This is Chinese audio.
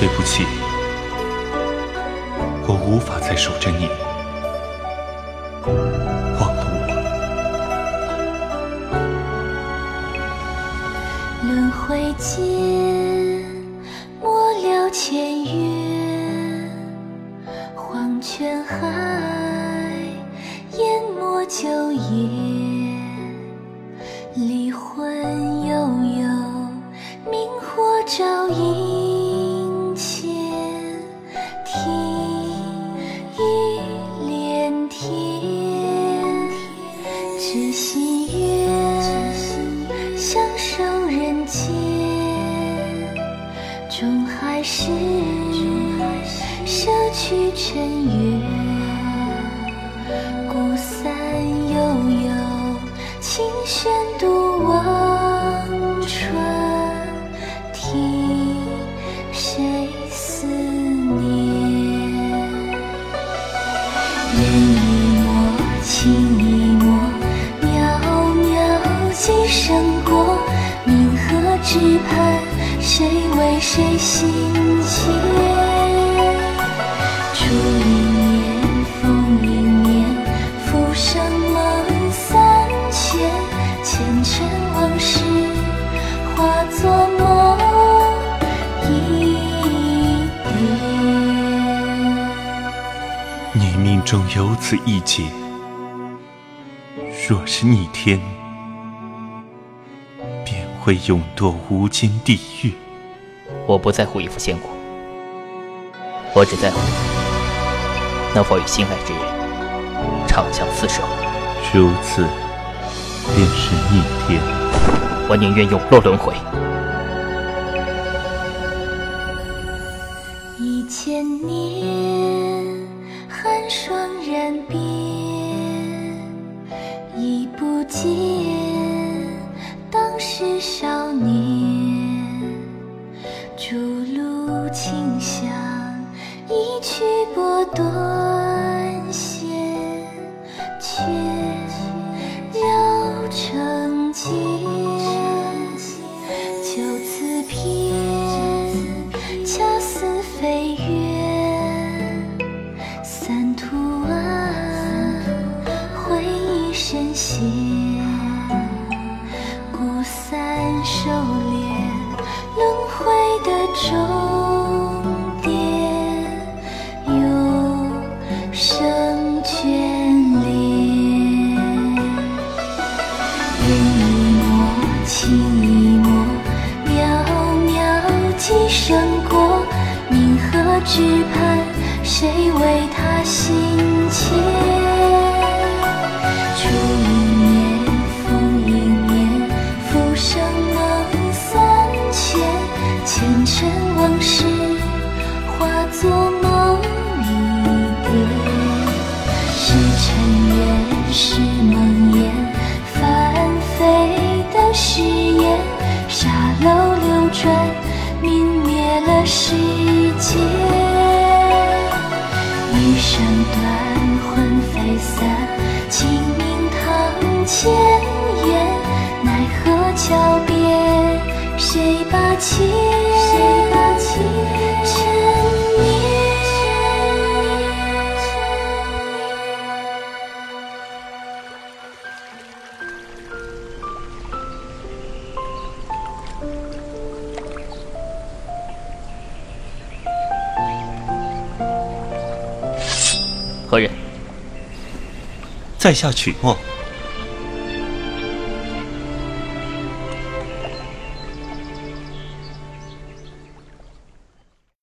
对不起，我无法再守着你。忘了我。轮回间，莫了前缘，黄泉海，淹没旧业，终还是舍去尘缘，孤伞悠悠，琴弦渡忘川，听谁思念？人一抹，情一抹，渺渺几生过，明河只盼谁为谁心切？烛一念，风一念，浮生梦三千，前尘往事化作梦一点。你命中有此一劫，若是逆天，会永堕无间地狱。我不在乎一副仙骨，我只在乎能否与心爱之人长相厮守。如此，便是逆天。我宁愿永落轮回。一千年，寒霜染遍，已不见是少年。逐鹿清香，一曲拨断只盼谁为他心切？烛一念，风一念，浮生梦三千，前尘往事化作梦一点。是尘缘，是梦余生断，魂飞散，清明堂前燕，奈何桥边，谁把情何人？在下曲墨，